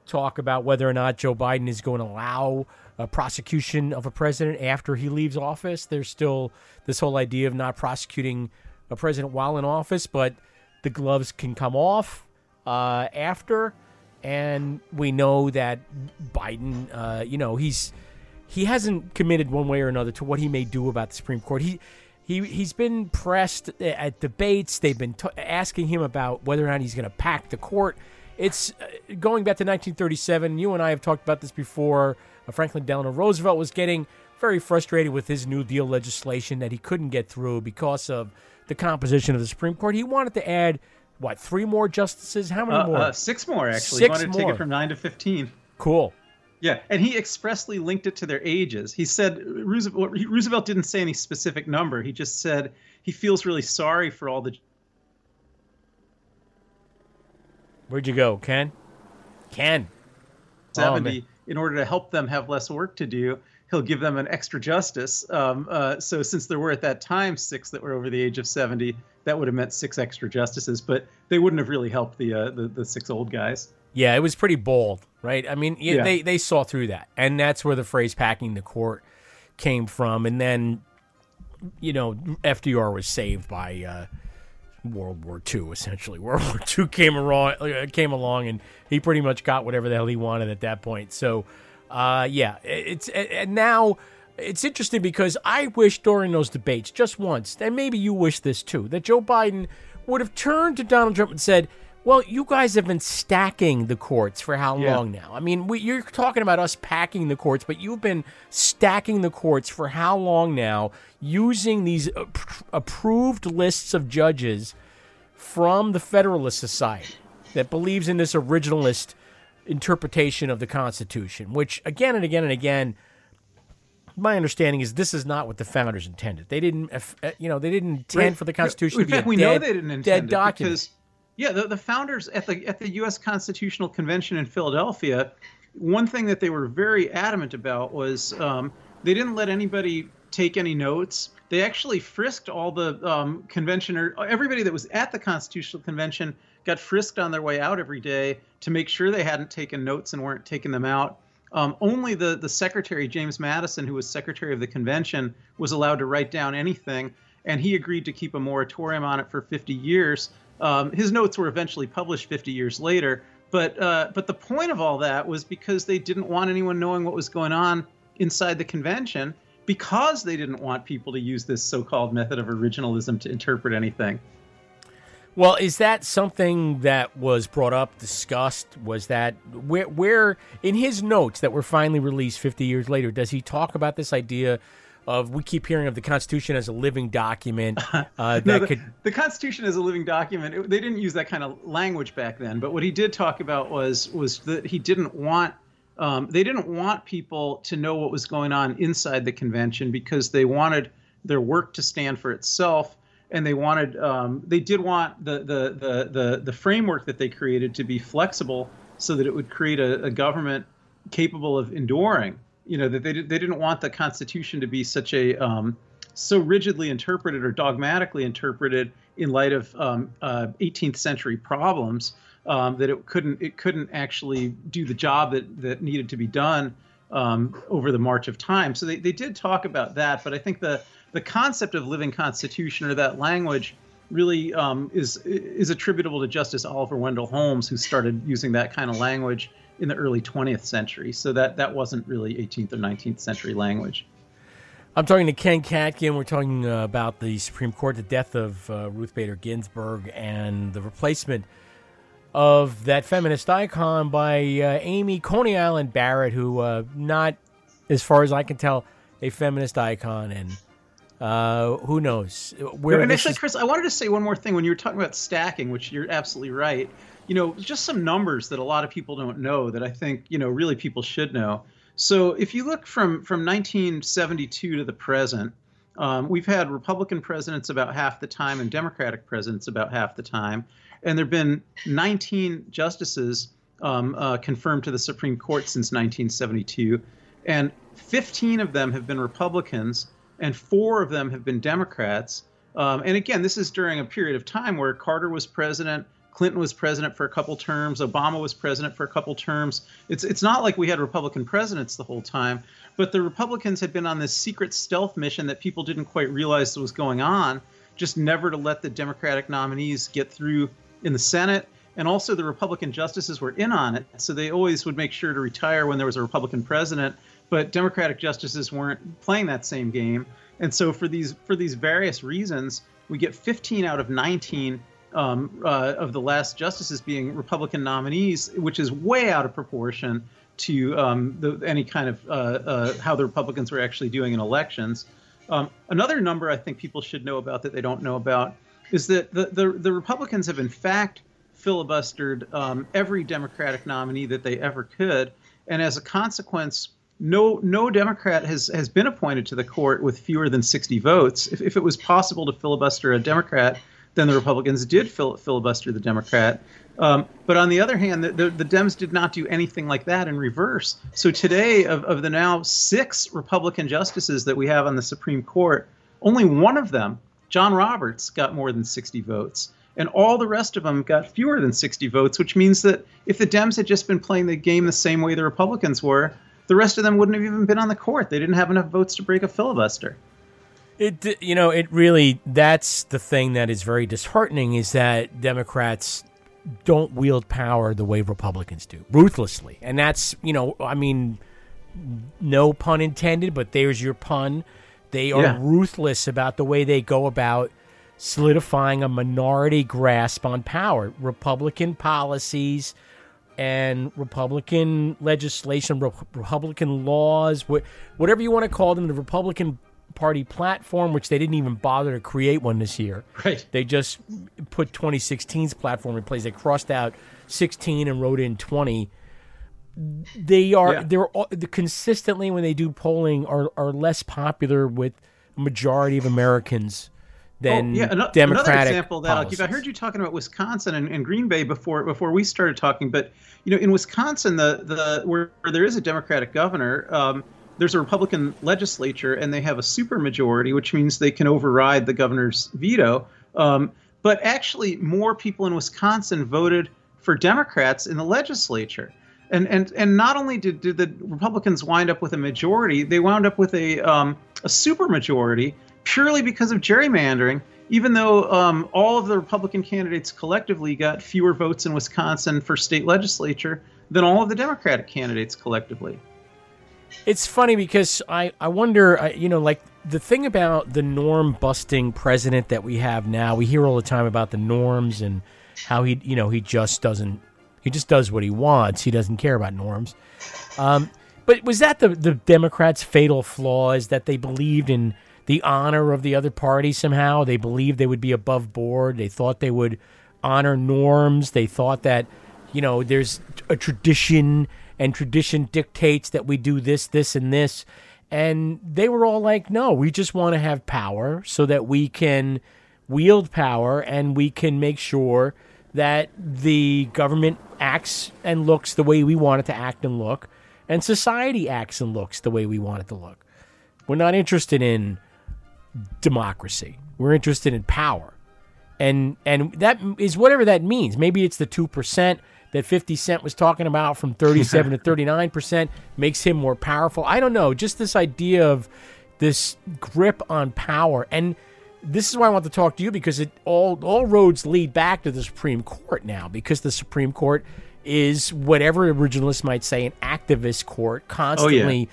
talk about whether or not Joe Biden is going to allow a prosecution of a president after he leaves office. There's still this whole idea of not prosecuting a president while in office, but the gloves can come off uh, after, and we know that Biden, uh, you know, he's he hasn't committed one way or another to what he may do about the Supreme Court. He he he's been pressed at debates. They've been t- asking him about whether or not he's going to pack the court. It's uh, going back to 1937. You and I have talked about this before. Uh, Franklin Delano Roosevelt was getting very frustrated with his New Deal legislation that he couldn't get through because of the composition of the Supreme Court. He wanted to add what three more justices? How many Uh, more? uh, six more actually. Six he wanted to take more. it from nine to fifteen. Cool. Yeah, and he expressly linked it to their ages. He said Roosevelt, Roosevelt didn't say any specific number. He just said he feels really sorry for all the Where'd you go, Ken? Ken. Oh, 70 man. In order to help them have less work to do. He'll give them an extra justice. Um, uh, so since there were at that time six that were over the age of 70, that would have meant six extra justices, but they wouldn't have really helped the uh, the, the six old guys. Yeah, it was pretty bold, right? I mean, yeah, Yeah. they they saw through that, and that's where the phrase "packing the court" came from. And then, you know, FDR was saved by uh, World War II. Essentially, World War II came along, uh, came along, and he pretty much got whatever the hell he wanted at that point. So, uh, yeah, it's and now. It's interesting because I wish during those debates, just once, and maybe you wish this too, that Joe Biden would have turned to Donald Trump and said, well, you guys have been stacking the courts for how Yeah. long now? I mean, we, you're talking about us packing the courts, but you've been stacking the courts for how long now, using these ap- approved lists of judges from the Federalist Society that believes in this originalist interpretation of the Constitution, which again and again and again, my understanding is this is not what the founders intended. They didn't, uh, you know, they didn't intend Right. for the Constitution to be a fact, we dead, know they didn't intend dead document. because yeah, the, the founders at the at the U.S. Constitutional Convention in Philadelphia, one thing that they were very adamant about was um, they didn't let anybody take any notes. They actually frisked all the um, conventioner, everybody that was at the Constitutional Convention got frisked on their way out every day to make sure they hadn't taken notes and weren't taking them out. Um, only the the secretary James Madison, who was secretary of the convention, was allowed to write down anything, and he agreed to keep a moratorium on it for 50 years. Um, his notes were eventually published 50 years later, but uh, but the point of all that was because they didn't want anyone knowing what was going on inside the convention, because they didn't want people to use this so-called method of originalism to interpret anything. Well, is that something that was brought up, discussed? Was that where, where in his notes that were finally released 50 years later, does he talk about this idea of we keep hearing of the Constitution as a living document uh, that No, the, could? the Constitution is a living document. It- they didn't use that kind of language back then, but what he did talk about was was that he didn't want um, they didn't want people to know what was going on inside the convention because they wanted their work to stand for itself, and they wanted um, they did want the, the the the the framework that they created to be flexible so that it would create a, a government capable of enduring. You know that they they didn't want the Constitution to be such a um, so rigidly interpreted or dogmatically interpreted in light of um, uh, 18th century problems um, that it couldn't it couldn't actually do the job that that needed to be done um, over the march of time. So they, they did talk about that, but I think the the concept of living constitution or that language really um, is is attributable to Justice Oliver Wendell Holmes, who started using that kind of language in the early 20th century. So that that wasn't really 18th or 19th century language. I'm talking to Ken Katkin. We're talking uh, about the Supreme Court, the death of uh, Ruth Bader Ginsburg, and the replacement of that feminist icon by uh, Amy Coney Island Barrett, who, uh, not as far as I can tell, a feminist icon, and uh, who knows where and this actually, is- Chris, I wanted to say one more thing. When you were talking about stacking, which you're absolutely right, you know, just some numbers that a lot of people don't know that I think you know really people should know. So if you look from from 1972 to the present, um, we've had Republican presidents about half the time and Democratic presidents about half the time, and there've been 19 justices um, uh, confirmed to the Supreme Court since 1972, and 15 of them have been Republicans, and four of them have been Democrats. Um, and again, this is during a period of time where Carter was president, Clinton was president for a couple terms, Obama was president for a couple terms. It's it's not like we had Republican presidents the whole time, but the Republicans had been on this secret stealth mission that people didn't quite realize was going on. just never to let the Democratic nominees get through in the Senate. And also, the Republican justices were in on it, so they always would make sure to retire when there was a Republican president. But Democratic justices weren't playing that same game, and so for these for these various reasons, we get 15 out of 19 um, uh, of the last justices being Republican nominees, which is way out of proportion to um, the, any kind of uh, uh, how the Republicans were actually doing in elections. Um, another number I think people should know about that they don't know about is that the, the, the Republicans have in fact filibustered um, every Democratic nominee that they ever could, and as a consequence, no no Democrat has has been appointed to the court with fewer than 60 votes. If, if it was possible to filibuster a Democrat, then the Republicans did fil- filibuster the Democrat. Um, but on the other hand, the, the, the, Dems did not do anything like that in reverse. So today, of, of the now six Republican justices that we have on the Supreme Court, only one of them, John Roberts, got more than 60 votes. And all the rest of them got fewer than 60 votes, which means that if the Dems had just been playing the game the same way the Republicans were, the rest of them wouldn't have even been on the court. They didn't have enough votes to break a filibuster. It you know it really that's the thing that is very disheartening is that Democrats don't wield power the way Republicans do ruthlessly, and that's you know I mean no pun intended, but there's your pun. They are Yeah. ruthless about the way they go about solidifying a minority grasp on power. Republican policies and Republican legislation, Re- Republican laws, wh- whatever you want to call them, the Republican Party platform, which they didn't even bother to create one this year. Right. They just put 2016's platform in place. They crossed out 16 and wrote in 20. They are Yeah. they're all- consistently when they do polling are are less popular with a majority of Americans than oh, yeah, Democratic Another example that I'll give. I heard you talking about Wisconsin and, and Green Bay before before we started talking, but you know, in Wisconsin, the the where, where there is a Democratic governor, um, there's a Republican legislature, and they have a supermajority, which means they can override the governor's veto. Um, but actually, more people in Wisconsin voted for Democrats in the legislature. And, and, and not only did, did the Republicans wind up with a majority, they wound up with a, um, a supermajority purely because of gerrymandering, even though um, all of the Republican candidates collectively got fewer votes in Wisconsin for state legislature than all of the Democratic candidates collectively. It's funny because I, I wonder, I- you know, like the thing about the norm busting president that we have now, we hear all the time about the norms and how he, you know, he just doesn't, he just does what he wants. He doesn't care about norms. Um, but was that the, the Democrats' fatal flaw is that they believed in the honor of the other party somehow? They believed they would be above board. They thought they would honor norms. They thought that, you know, there's a tradition and tradition dictates that we do this, this, and this. And they were all like, no, we just want to have power so that we can wield power and we can make sure that the government acts and looks the way we want it to act and look, and society acts and looks the way we want it to look. We're not interested in democracy. We're interested in power. And and that is whatever that means. Maybe it's the 2% that 50 Cent was talking about from 37 to 39% makes him more powerful. I don't know, just this idea of this grip on power and this is why I want to talk to you because it all all roads lead back to the Supreme Court now because the Supreme Court is whatever originalists might say an activist court oh, constantly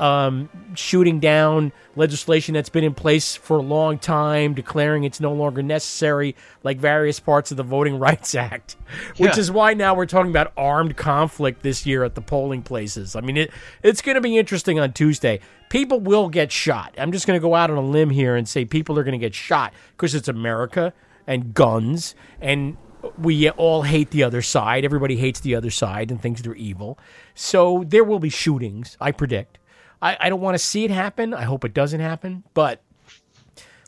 um, shooting down legislation that's been in place for a long time, declaring it's no longer necessary, like various parts of the Voting Rights Act, which Yeah. is why now we're talking about armed conflict this year at the polling places. I mean, it, it's going to be interesting on Tuesday. People will get shot. I'm just going to go out on a limb here and say people are going to get shot because it's America and guns and we all hate the other side. Everybody hates the other side and thinks they're evil. So there will be shootings, I predict. I, I don't want to see it happen. I hope it doesn't happen. But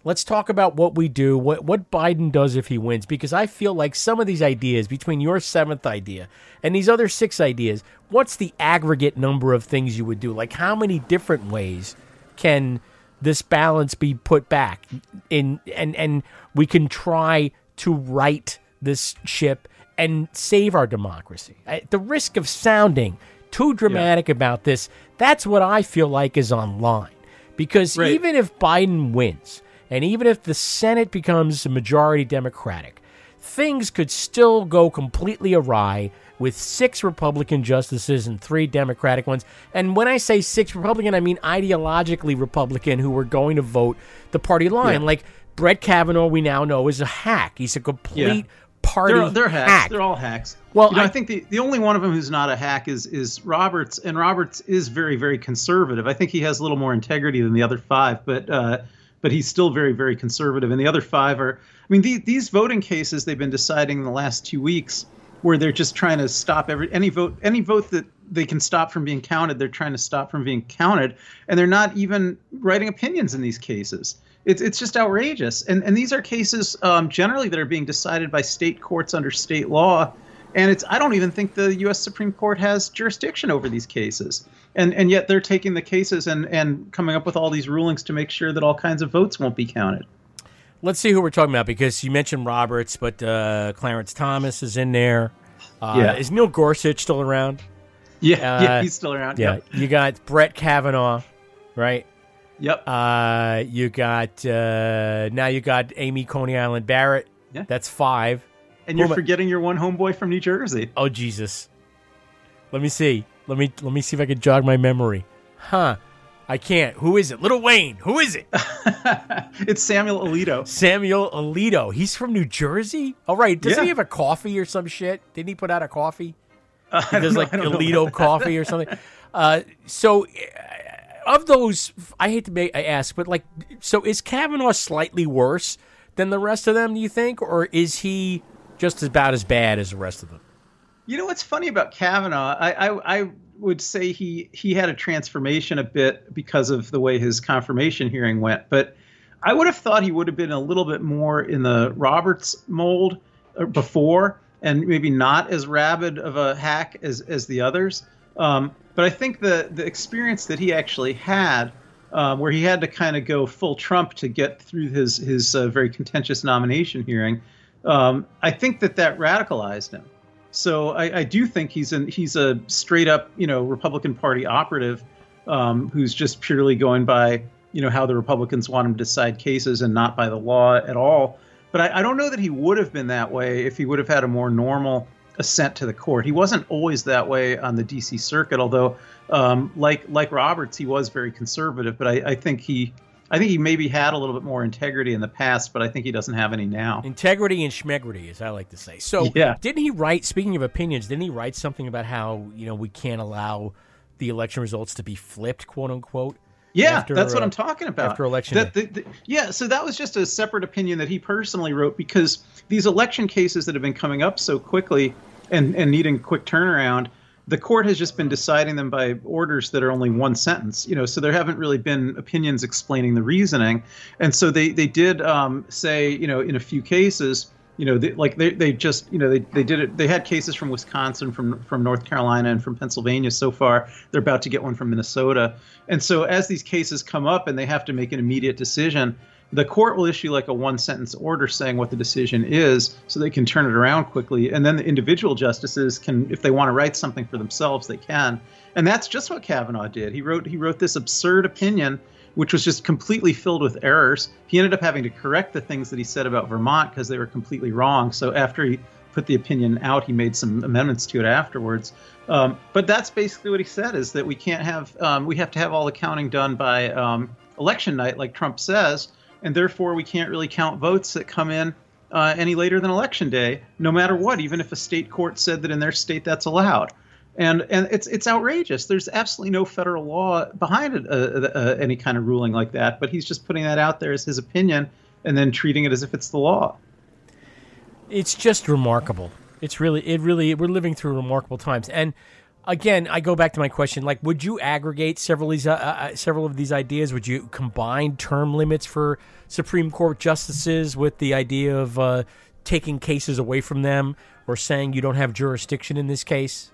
let's talk about what we do, what, what Biden does if he wins, because I feel like some of these ideas, between your seventh idea and these other six ideas, what's the aggregate number of things you would do? Like, how many different ways can this balance be put back in and and we can try to right this ship and save our democracy At the risk of sounding too dramatic about this that's what i feel like is on line because Right. even if biden wins and even if the Senate becomes a majority Democratic, things could still go completely awry with six Republican justices and three Democratic ones. And when I say six Republican, I mean ideologically Republican who were going to vote the party line. Yeah. Like Brett Kavanaugh, we now know is a hack. He's a complete party They're, they're hacks. hack. They're all hacks. Well, you know, I, I- think the, the only one of them who's not a hack is is Roberts, and Roberts is very very conservative. I think he has a little more integrity than the other five, but uh, but he's still very very conservative. And the other five are, I mean, the, these voting cases they've been deciding in the last two weeks, where they're just trying to stop every any vote any vote that they can stop from being counted. They're trying to stop from being counted, and they're not even writing opinions in these cases. It's, it's just outrageous. And, and these are cases um, generally that are being decided by state courts under state law. And it's I don't even think the U.S. Supreme Court has jurisdiction over these cases. And, and yet they're taking the cases and, and coming up with all these rulings to make sure that all kinds of votes won't be counted. Let's see who we're talking about because you mentioned Roberts, but uh, Clarence Thomas is in there. Uh, Yeah. Is Neil Gorsuch still around? Yeah, yeah, he's still around. Yeah. Yep. You got Brett Kavanaugh, right? Yep. Uh, you got uh, now you got Amy Coney Island Barrett. Yeah. That's five. And Who you're forgetting your one homeboy from New Jersey. Oh Jesus. Let me see. Let me let me see if I can jog my memory. Huh. I can't. Who is it? Lil Wayne. Who is it? it's Samuel Alito. Samuel Alito. He's from New Jersey? All right. Doesn't Yeah. he have a coffee or some shit? Didn't he put out a coffee? I He does know- like Alito coffee or something. Uh, so, uh, of those, I hate to make I ask, but like, so is Kavanaugh slightly worse than the rest of them? Do you think, or is he just about as bad as the rest of them? You know what's funny about Kavanaugh? I, I I would say he he had a transformation a bit because of the way his confirmation hearing went, but I would have thought he would have been a little bit more in the Roberts mold uh, before, and maybe not as rabid of a hack as as the others. Um, but I think the the experience that he actually had, um, where he had to kind of go full Trump to get through his his uh, very contentious nomination hearing, um, I think that that radicalized him. So I, I do think he's an he's a straight up you know Republican Party operative um, who's just purely going by you know how the Republicans want him to decide cases and not by the law at all. But I, I don't know that he would have been that way if he would have had a more normal ascent to the court. He wasn't always that way on the D.C. circuit, although um, like like Roberts, he was very conservative. But I, I think he I think he maybe had a little bit more integrity in the past, but I think he doesn't have any now. Integrity and schmegrity, as I like to say. So, Yeah. didn't he write? Speaking of opinions, didn't he write something about how you know we can't allow the election results to be flipped, quote unquote? Yeah, after, that's what I'm talking about. After election That- the- the- yeah, so that was just a separate opinion that he personally wrote because these election cases that have been coming up so quickly and, and needing quick turnaround, the court has just been deciding them by orders that are only one sentence. You know, so there haven't really been opinions explaining the reasoning, and so they they did um, say, you know, in a few cases. You know, they, like they, they just, you know, they, they did it. They had cases from Wisconsin, from from North Carolina, and from Pennsylvania so far. They're about to get one from Minnesota. And so as these cases come up and they have to make an immediate decision, the court will issue like a one sentence order saying what the decision is so they can turn it around quickly. And then the individual justices can, if they want to write something for themselves, they can. And that's just what Kavanaugh did. He wrote he wrote this absurd opinion which was just completely filled with errors. He ended up having to correct the things that he said about Vermont because they were completely wrong. So after he put the opinion out, he made some amendments to it afterwards. Um, but that's basically what he said: is that we can't have um, we have to have all the counting done by um, election night, like Trump says, and therefore we can't really count votes that come in uh, any later than election day, no matter what, even if a state court said that in their state that's allowed and and it's it's outrageous. There's absolutely no federal law behind it, uh, uh, any kind of ruling like that. But he's just putting that out there as his opinion, and then treating it as if it's the law. It's just remarkable. It's really, it really, we're living through remarkable times. And again, I go back to my question: like, would you aggregate several of these, uh, uh, several of these ideas? Would you combine term limits for Supreme Court justices with the idea of uh, taking cases away from them, or saying you don't have jurisdiction in this case?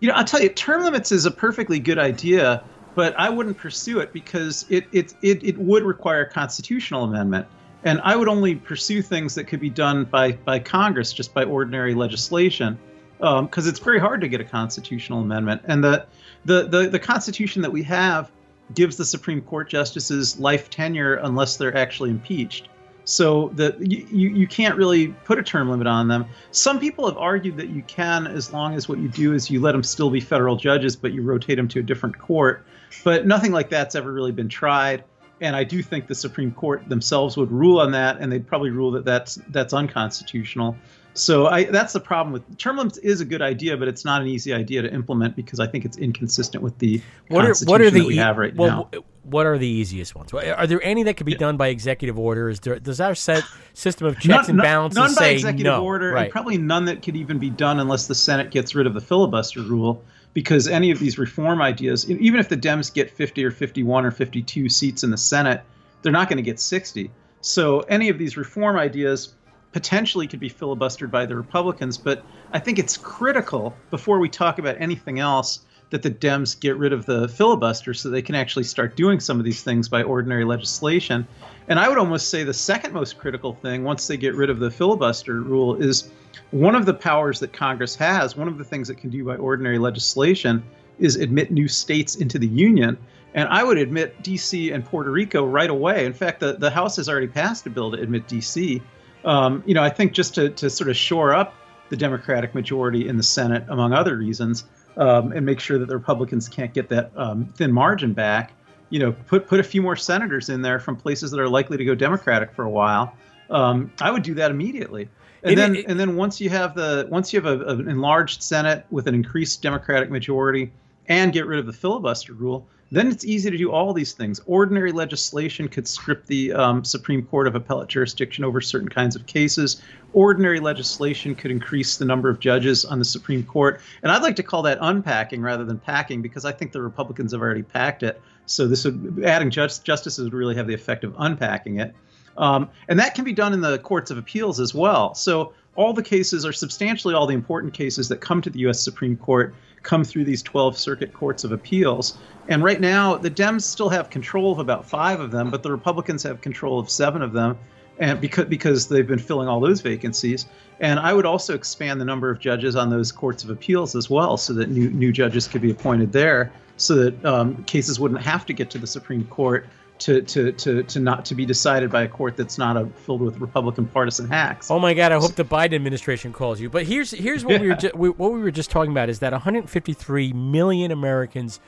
You know, I'll tell you, term limits is a perfectly good idea, but I wouldn't pursue it because it it it, it would require a constitutional amendment. And I would only pursue things that could be done by, by Congress, just by ordinary legislation, because um, it's very hard to get a constitutional amendment. And the, the, the, the Constitution that we have gives the Supreme Court justices life tenure unless they're actually impeached. So that you, you, can't really put a term limit on them. Some people have argued that you can as long as what you do is you let them still be federal judges, but you rotate them to a different court. But nothing like that's ever really been tried. And I do think the Supreme Court themselves would rule on that, and they'd probably rule that that's that's unconstitutional. So I, that's the problem with term limits is a good idea, but it's not an easy idea to implement because I think it's inconsistent with the What are what are the we have right well, now. What are the easiest ones? Are there any that could be done by executive order? Is there does our set system of checks None- and balances none by executive no? order, right. and probably none that could even be done unless the Senate gets rid of the filibuster rule. Because any of these reform ideas, even if the Dems get 50 or 51 or 52 seats in the Senate, they're not going to get 60. So any of these reform ideas potentially could be filibustered by the Republicans. But I think it's critical before we talk about anything else that the Dems get rid of the filibuster so they can actually start doing some of these things by ordinary legislation. And I would almost say the second most critical thing, once they get rid of the filibuster rule, is one of the powers that Congress has, one of the things it can do by ordinary legislation, is admit new states into the Union. And I would admit DC and Puerto Rico right away. In fact, the, the House has already passed a bill to admit DC. Um, you know, I think just to, to sort of shore up the Democratic majority in the Senate, among other reasons, um, and make sure that the Republicans can't get that um, thin margin back. You know, put put a few more senators in there from places that are likely to go Democratic for a while. Um, I would do that immediately. And It- then, it- and then once you have the once you have a, an enlarged Senate with an increased Democratic majority, and get rid of the filibuster rule, then it's easy to do all these things. Ordinary legislation could strip the um, Supreme Court of appellate jurisdiction over certain kinds of cases. Ordinary legislation could increase the number of judges on the Supreme Court. And I'd like to call that unpacking rather than packing because I think the Republicans have already packed it. So this would adding just, justices would really have the effect of unpacking it. Um, and that can be done in the courts of appeals as well. So all the cases are substantially all the important cases that come to the U.S. Supreme Court come through these 12 circuit courts of appeals. And right now, the Dems still have control of about five of them, but the Republicans have control of seven of them. And because because they've been filling all those vacancies, and I would also expand the number of judges on those courts of appeals as well, so that new new judges could be appointed there, so that um, cases wouldn't have to get to the Supreme Court to to to to not to be decided by a court that's not a, filled with Republican partisan hacks. Oh my God! I hope the Biden administration calls you. But here's here's what we were ju- we, what we were just talking about is that 153 million Americans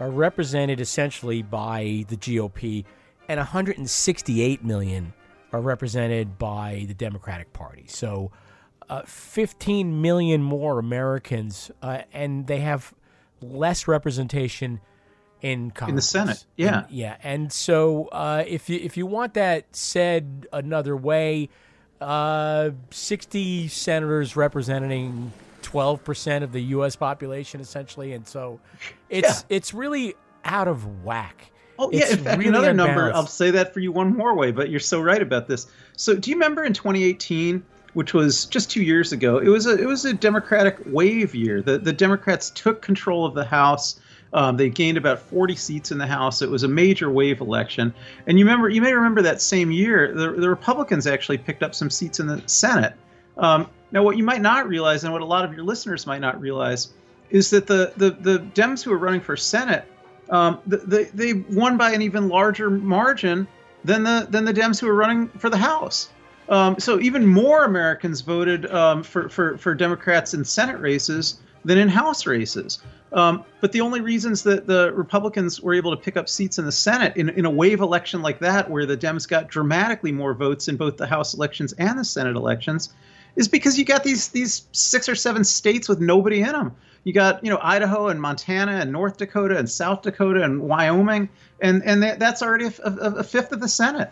are represented essentially by the GOP, and 168 million are represented by the Democratic Party. So, uh, 15 million more Americans, uh, and they have less representation in Congress. In the Senate, yeah. And- yeah, and so uh, if you if you want that said another way, uh, sixty senators representing twelve percent of the U.S. population, essentially, and so it's it's really out of whack. Oh yeah, It's in fact, really another number. I'll say that for you one more way, but you're so right about this. So, do you remember in 2018, which was just two years ago? It was a it was a Democratic wave year. The the Democrats took control of the House. Um, they gained about 40 seats in the House. It was a major wave election, and you remember you may remember that same year the the Republicans actually picked up some seats in the Senate. Um, now, what you might not realize, and what a lot of your listeners might not realize, is that the the the Dems who were running for Senate um, th- they they won by an even larger margin than the than the Dems who were running for the House. Um, so even more Americans voted um, for, for for Democrats in Senate races than in House races. Um, but the only reasons that the Republicans were able to pick up seats in the Senate in, in a wave election like that, where the Dems got dramatically more votes in both the House elections and the Senate elections, is because you got these these six or seven states with nobody in them. You got you know Idaho and Montana and North Dakota and South Dakota and Wyoming, and and that, that's already a, a, a fifth of the Senate.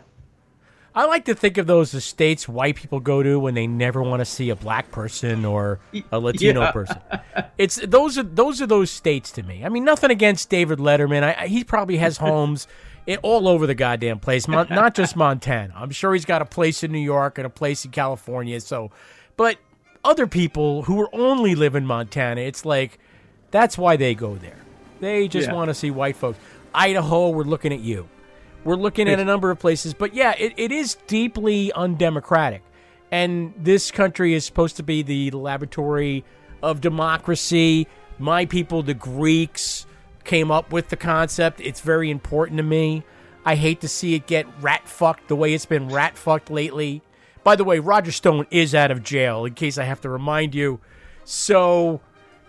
I like to think of those as states white people go to when they never want to see a black person or a Latino Yeah. person. It's those are those are those states to me. I mean, nothing against David Letterman. I, I, he probably has homes all over the goddamn place, Mon- not just Montana. I'm sure he's got a place in New York and a place in California. So, but other people who are only live in Montana, it's like that's why they go there. They just Yeah. want to see white folks. Idaho, we're looking at you. We're looking at a number of places, but yeah, it, it is deeply undemocratic. And this country is supposed to be the laboratory of democracy. My people, the Greeks, came up with the concept. It's very important to me. I hate to see it get rat fucked the way it's been rat fucked lately. By the way, Roger Stone is out of jail, in case I have to remind you. So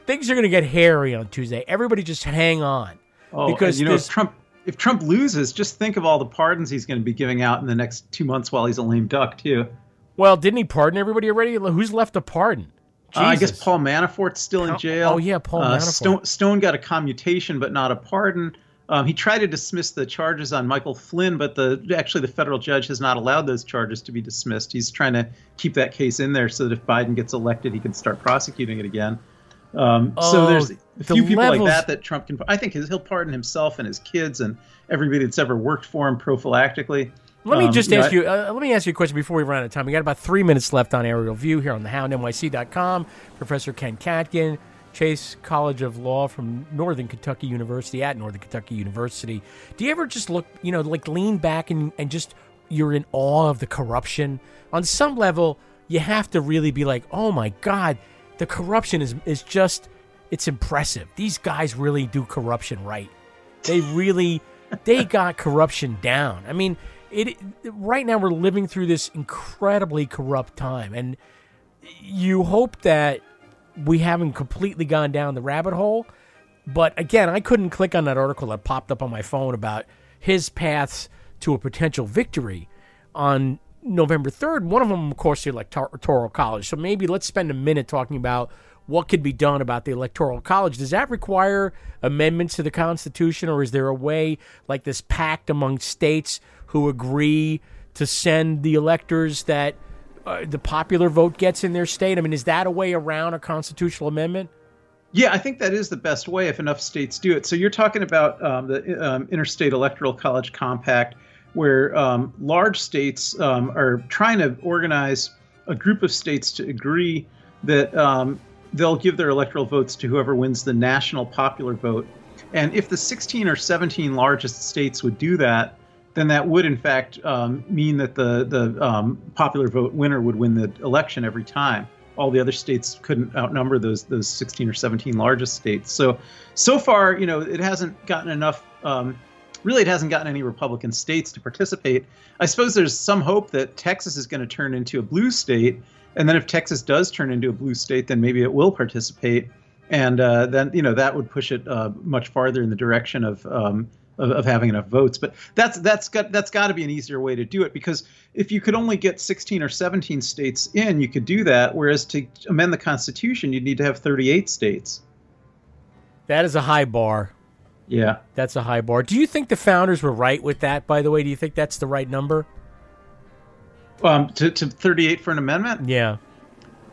things are going to get hairy on Tuesday. Everybody just hang on. Oh, because you know, this- Trump if Trump loses, just think of all the pardons he's going to be giving out in the next two months while he's a lame duck too. well, didn't he pardon everybody already? Who's left to pardon? Uh, I guess Paul Manafort's still in jail. oh, yeah, Paul Uh, Manafort. Stone, Stone got a commutation, but not a pardon. Um, he tried to dismiss the charges on Michael Flynn, but the actually the federal judge has not allowed those charges to be dismissed. He's trying to keep that case in there so that if Biden gets elected, he can start prosecuting it again. Um, so Oh, there's a the few people levels- like that that Trump can. I think his, he'll pardon himself and his kids and everybody that's ever worked for him prophylactically. Let me Um, just know, ask you. Uh, let me ask you a question before we run out of time. We got about three minutes left on Aerial View here on thehoundnyc.com. Professor Ken Katkin, Chase College of Law from Northern Kentucky University at Northern Kentucky University. Do you ever just look, you know, like lean back and, and just you're in awe of the corruption? On some level, you have to really be like, oh my God, the corruption is is just it's impressive. These guys really do corruption right. They really they got corruption down. I mean, it right now we're living through this incredibly corrupt time and you hope that we haven't completely gone down the rabbit hole. But again, I couldn't click on that article that popped up on my phone about his paths to a potential victory on November 3rd. One of them, of course, the Electoral College. So maybe let's spend a minute talking about what could be done about the Electoral College. Does that require amendments to the Constitution, or is there a way, like this pact among states who agree to send the electors that uh, the popular vote gets in their state? I mean, is that a way around a constitutional amendment? Yeah, I think that is the best way if enough states do it. So you're talking about um, the um, Interstate Electoral College Compact, where um, large states um, are trying to organize a group of states to agree that um, they'll give their electoral votes to whoever wins the national popular vote. And if the 16 or 17 largest states would do that, then that would in fact um, mean that the the um, popular vote winner would win the election every time. All the other states couldn't outnumber those those 16 or 17 largest states. So so far, you know, it hasn't gotten enough. Really, it hasn't gotten any Republican states to participate. I suppose there's some hope that Texas is going to turn into a blue state, and then if Texas does turn into a blue state, then maybe it will participate, and uh, then you know that would push it uh, much farther in the direction of um, of, of having enough votes. But that's that's got that's got to be an easier way to do it because if you could only get 16 or 17 states in, you could do that. Whereas to amend the Constitution, you'd need to have 38 states. That is a high bar. Yeah. That's a high bar. Do you think the founders were right with that, by the way? Do you think that's the right number? Um, to, to 38 for an amendment? Yeah.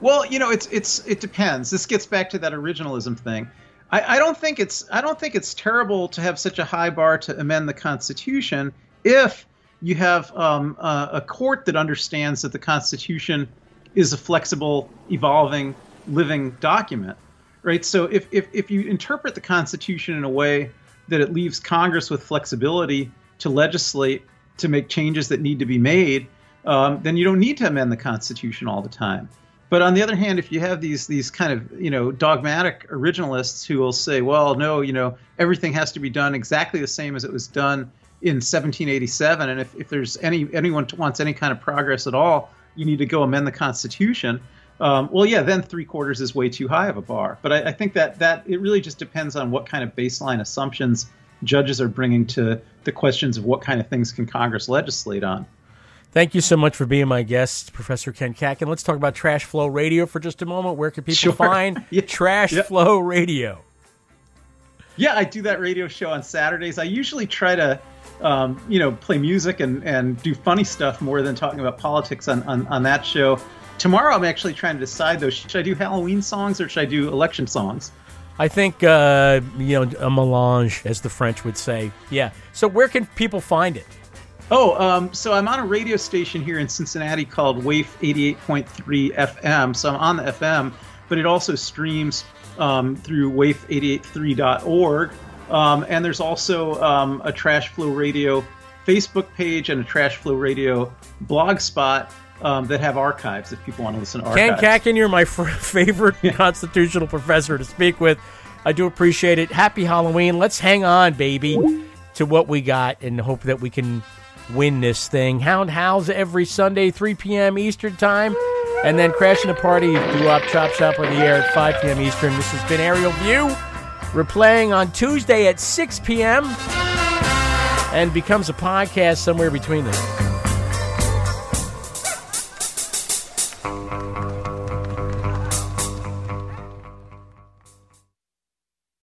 Well, you know, it's it's it depends. This gets back to that originalism thing. I, I don't think it's I don't think it's terrible to have such a high bar to amend the Constitution if you have um, a, a court that understands that the Constitution is a flexible, evolving, living document, right? So if if if you interpret the Constitution in a way that it leaves Congress with flexibility to legislate to make changes that need to be made, um, then you don't need to amend the Constitution all the time. But on the other hand, if you have these these kind of you know dogmatic originalists who will say, well, no, you know everything has to be done exactly the same as it was done in 1787, and if, if there's any anyone wants any kind of progress at all, you need to go amend the Constitution. Um, well, yeah, then three quarters is way too high of a bar. But I, I think that that it really just depends on what kind of baseline assumptions judges are bringing to the questions of what kind of things can Congress legislate on. Thank you so much for being my guest, Professor Ken Katkin. Let's talk about Trash Flow Radio for just a moment. Where can people Sure. find Trash Flow Radio? Yeah, I do that radio show on Saturdays. I usually try to, um, you know, play music and, and do funny stuff more than talking about politics on, on, on that show. Tomorrow, I'm actually trying to decide though: should I do Halloween songs or should I do election songs? I think uh, you know a melange, as the French would say. Yeah. So where can people find it? Oh, um, so I'm on a radio station here in Cincinnati called WAIF 88.3 FM. So I'm on the FM, but it also streams um, through waif883.org. Um, and there's also um, a Trash Flow Radio Facebook page and a Trash Flow Radio blog spot um, that have archives if people want to listen to Ken archives. Katkin, you're my f- favorite constitutional professor to speak with. I do appreciate it. Happy Halloween. Let's hang on, baby, to what we got and hope that we can win this thing. Hound Howls every Sunday, 3 p.m. Eastern Time. And then Crashing the Party, Do Up Chop Shop on the air at 5 p.m. Eastern. This has been Aerial View. Replaying on Tuesday at 6 p.m. and becomes a podcast somewhere between them. Thank you.